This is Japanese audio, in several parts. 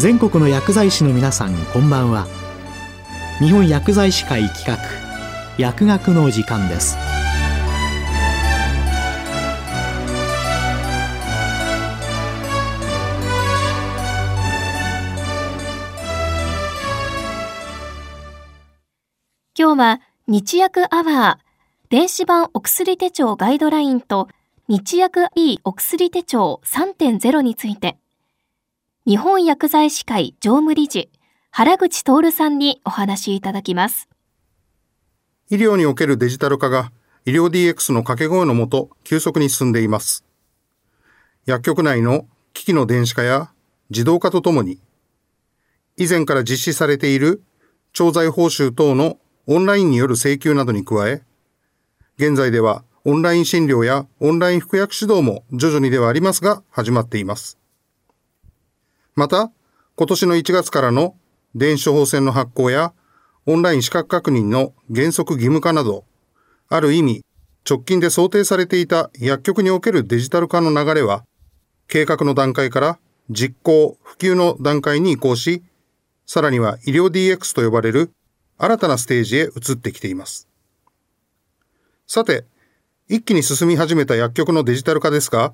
全国の薬剤師の皆さんこんばんは。日本薬剤師会企画薬学の時間です。今日は日薬アワー電子版お薬手帳ガイドラインと日薬 E お薬手帳3.0について日本薬剤師会常務理事原口徹さんにお話いただきます医療におけるデジタル化が医療 DX の掛け声のもと急速に進んでいます薬局内の機器の電子化や自動化とともに以前から実施されている調剤報酬等のオンラインによる請求などに加え現在ではオンライン診療やオンライン服薬指導も徐々にではありますが始まっています。また、今年の1月からの電子処方箋の発行やオンライン資格確認の原則義務化など、ある意味、直近で想定されていた薬局におけるデジタル化の流れは、計画の段階から実行、普及の段階に移行し、さらには医療 DX と呼ばれる新たなステージへ移ってきています。さて、一気に進み始めた薬局のデジタル化ですが、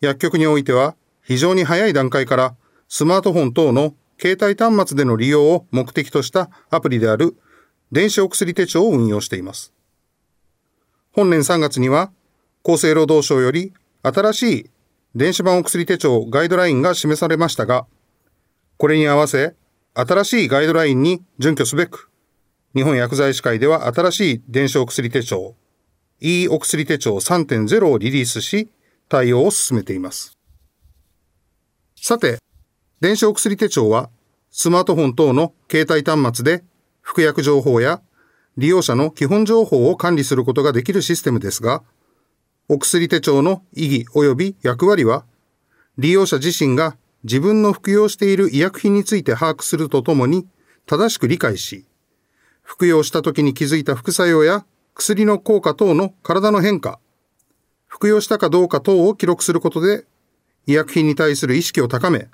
薬局においては非常に早い段階からスマートフォン等の携帯端末での利用を目的としたアプリである電子お薬手帳を運用しています。本年3月には厚生労働省より新しい電子版お薬手帳ガイドラインが示されましたが、これに合わせ新しいガイドラインに準拠すべく、日本薬剤師会では新しい電子お薬手帳 e お薬手帳3.0をリリースし、対応を進めています。さて、電子お薬手帳は、スマートフォン等の携帯端末で服薬情報や利用者の基本情報を管理することができるシステムですが、お薬手帳の意義及び役割は、利用者自身が自分の服用している医薬品について把握するとともに、正しく理解し、服用した時に気づいた副作用や薬の効果等の体の変化、服用したかどうか等を記録することで、医薬品に対する意識を高め、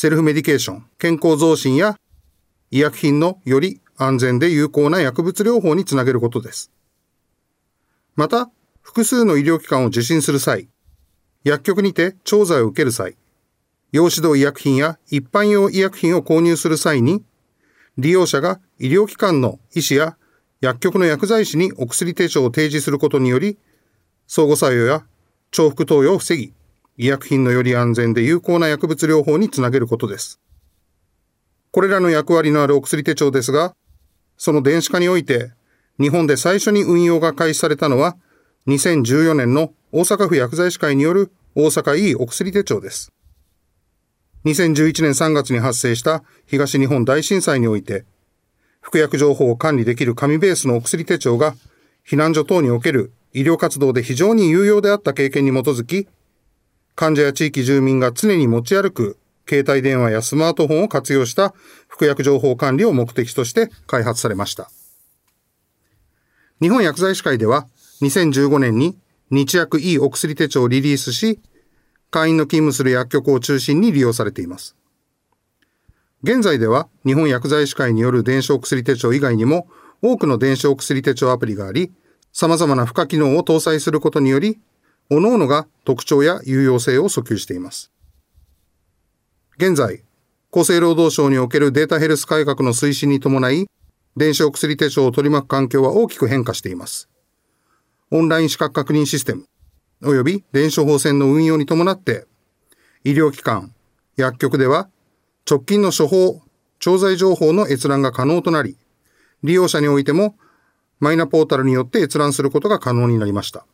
セルフメディケーション、健康増進や医薬品のより安全で有効な薬物療法につなげることです。また、複数の医療機関を受診する際、薬局にて調剤を受ける際、要指導医薬品や一般用医薬品を購入する際に、利用者が医療機関の医師や薬局の薬剤師にお薬手帳を提示することにより、相互作用や重複投与を防ぎ、医薬品のより安全で有効な薬物療法につなげることです。これらの役割のあるお薬手帳ですが、その電子化において、日本で最初に運用が開始されたのは、2014年の大阪府薬剤師会による大阪いいお薬手帳です。2011年3月に発生した東日本大震災において、服薬情報を管理できる紙ベースのお薬手帳が、避難所等における医療活動で非常に有用であった経験に基づき、患者や地域住民が常に持ち歩く携帯電話やスマートフォンを活用した服薬情報管理を目的として開発されました。日本薬剤師会では2015年に日薬 E お薬手帳をリリースし、会員の勤務する薬局を中心に利用されています。現在では日本薬剤師会による電子お薬手帳以外にも多くの電子お薬手帳アプリがあり、様々な付加機能を搭載することにより、各々が特徴や有用性を訴求しています。現在、厚生労働省におけるデータヘルス改革の推進に伴い、電子お薬手帳を取り巻く環境は大きく変化しています。オンライン資格確認システム、及び電子処方箋の運用に伴って、医療機関、薬局では直近の処方、調剤情報の閲覧が可能となり、利用者においてもマイナポータルによって閲覧することが可能になりました。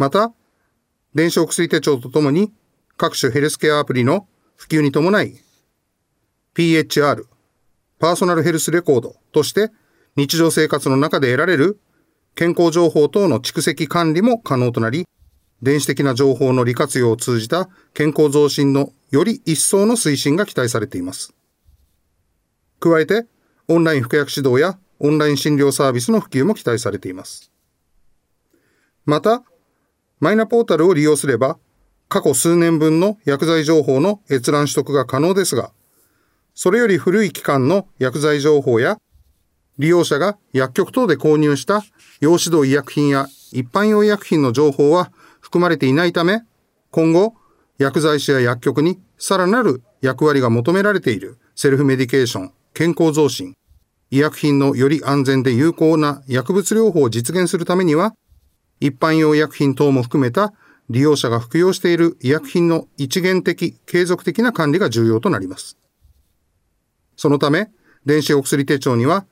また、電子お薬手帳とともに各種ヘルスケアアプリの普及に伴い、PHR、パーソナルヘルスレコードとして日常生活の中で得られる健康情報等の蓄積管理も可能となり、電子的な情報の利活用を通じた健康増進のより一層の推進が期待されています。加えて、オンライン服薬指導やオンライン診療サービスの普及も期待されています。また、マイナポータルを利用すれば、過去数年分の薬剤情報の閲覧取得が可能ですが、それより古い期間の薬剤情報や、利用者が薬局等で購入した要指導医薬品や一般用医薬品の情報は含まれていないため、今後、薬剤師や薬局にさらなる役割が求められているセルフメディケーション、健康増進、医薬品のより安全で有効な薬物療法を実現するためには、一般用医薬品等も含めた利用者が服用している医薬品の一元的、継続的な管理が重要となります。そのため、電子お薬手帳には、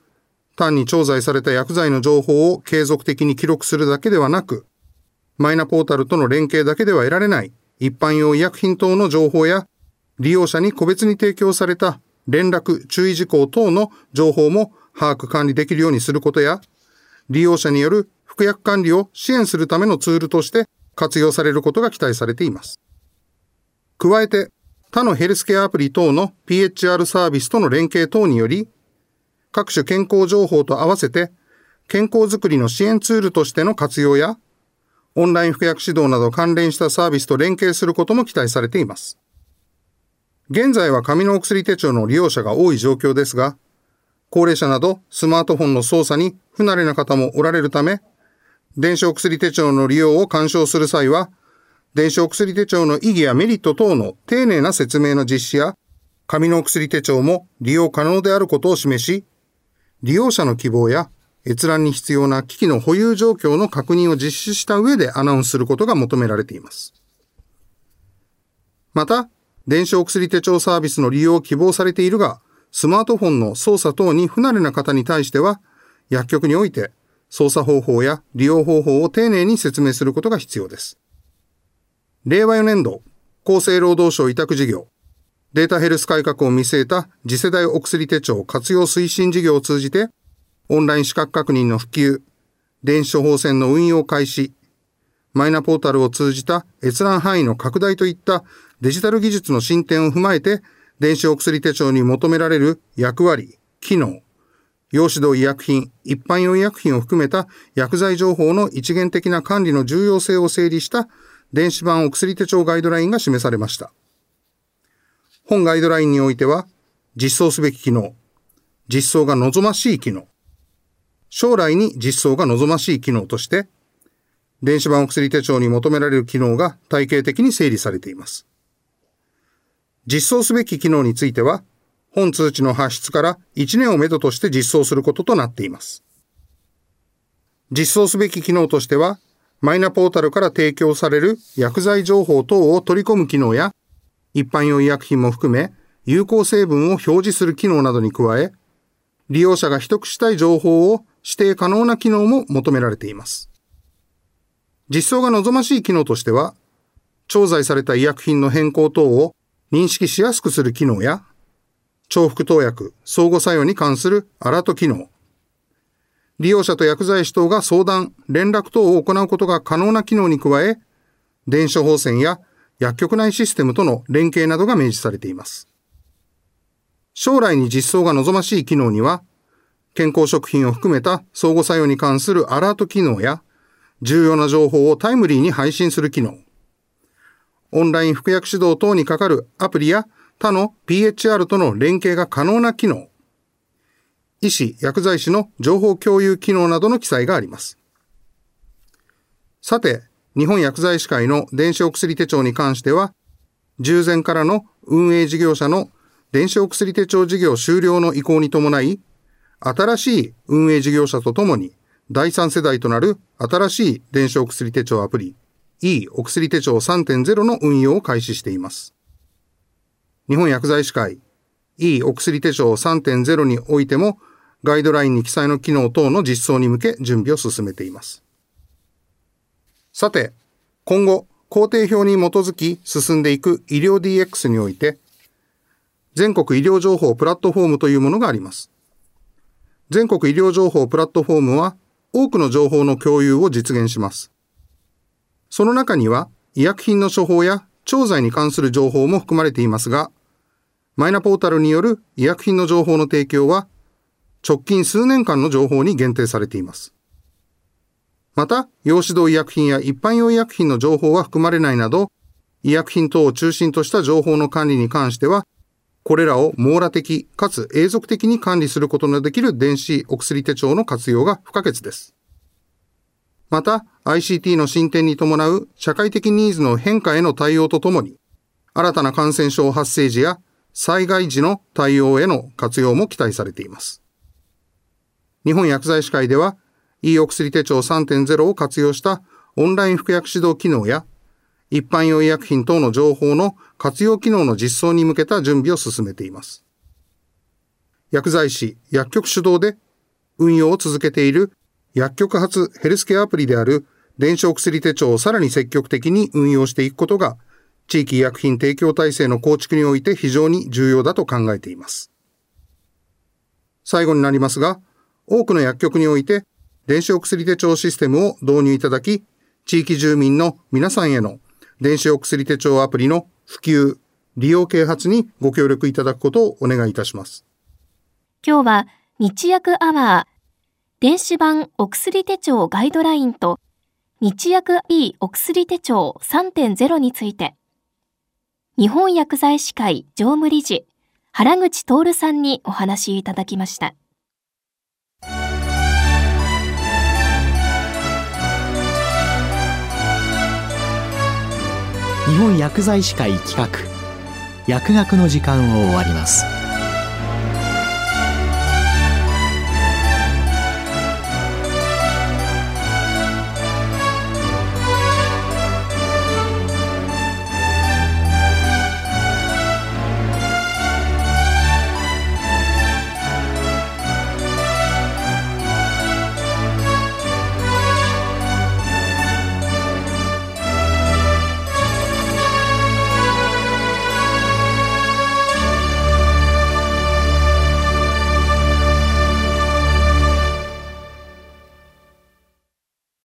単に調剤された薬剤の情報を継続的に記録するだけではなく、マイナポータルとの連携だけでは得られない一般用医薬品等の情報や、利用者に個別に提供された連絡、注意事項等の情報も把握管理できるようにすることや、利用者による服薬管理を支援するためのツールとして活用されることが期待されています。加えて、他のヘルスケアアプリ等の PHR サービスとの連携等により、各種健康情報と合わせて、健康づくりの支援ツールとしての活用や、オンライン服薬指導など関連したサービスと連携することも期待されています。現在は紙のお薬手帳の利用者が多い状況ですが、高齢者などスマートフォンの操作に不慣れな方もおられるため、電子お薬手帳の利用を干渉する際は、電子お薬手帳の意義やメリット等の丁寧な説明の実施や、紙のお薬手帳も利用可能であることを示し、利用者の希望や閲覧に必要な機器の保有状況の確認を実施した上でアナウンスすることが求められています。また、電子お薬手帳サービスの利用を希望されているが、スマートフォンの操作等に不慣れな方に対しては、薬局において操作方法や利用方法を丁寧に説明することが必要です。令和4年度、厚生労働省委託事業、データヘルス改革を見据えた次世代お薬手帳活用推進事業を通じて、オンライン資格確認の普及、電子処方箋の運用開始、マイナポータルを通じた閲覧範囲の拡大といったデジタル技術の進展を踏まえて、電子お薬手帳に求められる役割、機能、用指導医薬品、一般用医薬品を含めた薬剤情報の一元的な管理の重要性を整理した電子版お薬手帳ガイドラインが示されました。本ガイドラインにおいては、実装すべき機能、実装が望ましい機能、将来に実装が望ましい機能として、電子版お薬手帳に求められる機能が体系的に整理されています。実装すべき機能については、本通知の発出から1年をめどとして実装することとなっています。実装すべき機能としては、マイナポータルから提供される薬剤情報等を取り込む機能や、一般用医薬品も含め、有効成分を表示する機能などに加え、利用者が取得したい情報を指定可能な機能も求められています。実装が望ましい機能としては、調剤された医薬品の変更等を認識しやすくする機能や、重複投薬、相互作用に関するアラート機能、利用者と薬剤師等が相談、連絡等を行うことが可能な機能に加え、電子処方箋や薬局内システムとの連携などが明示されています。将来に実装が望ましい機能には、健康食品を含めた相互作用に関するアラート機能や、重要な情報をタイムリーに配信する機能、オンライン服薬指導等にかかるアプリや他の PHR との連携が可能な機能、医師、薬剤師の情報共有機能などの記載があります。さて、日本薬剤師会の電子お薬手帳に関しては、従前からの運営事業者の電子お薬手帳事業終了の意向に伴い、新しい運営事業者とともに、第3世代となる新しい電子お薬手帳アプリ、e お薬手帳3.0の運用を開始しています。日本薬剤師会 e お薬手帳3.0においても、ガイドラインに記載の機能等の実装に向け準備を進めています。さて、今後、工程表に基づき進んでいく医療 DX において、全国医療情報プラットフォームというものがあります。全国医療情報プラットフォームは多くの情報の共有を実現します。その中には医薬品の処方や調剤に関する情報も含まれていますが、マイナポータルによる医薬品の情報の提供は直近数年間の情報に限定されています。また、用指導医薬品や一般用医薬品の情報は含まれないなど、医薬品等を中心とした情報の管理に関しては、これらを網羅的かつ永続的に管理することのできる電子お薬手帳の活用が不可欠です。また、ICT の進展に伴う社会的ニーズの変化への対応とともに、新たな感染症発生時や災害時の対応への活用も期待されています。日本薬剤師会では、e お薬手帳3.0を活用したオンライン服薬指導機能や、一般用医薬品等の情報の活用機能の実装に向けた準備を進めています。薬剤師、薬局主導で運用を続けている薬局発ヘルスケアアプリである電子お薬手帳をさらに積極的に運用していくことが、地域医薬品提供体制の構築において非常に重要だと考えています。最後になりますが、多くの薬局において電子お薬手帳システムを導入いただき、地域住民の皆さんへの電子お薬手帳アプリの普及、利用啓発にご協力いただくことをお願いいたします。今日は日薬アワー電子版お薬手帳ガイドラインと日薬 E お薬手帳3.0について日本薬剤師会常務理事原口徹さんにお話いただきました。日本薬剤師会企画薬学の時間を終わります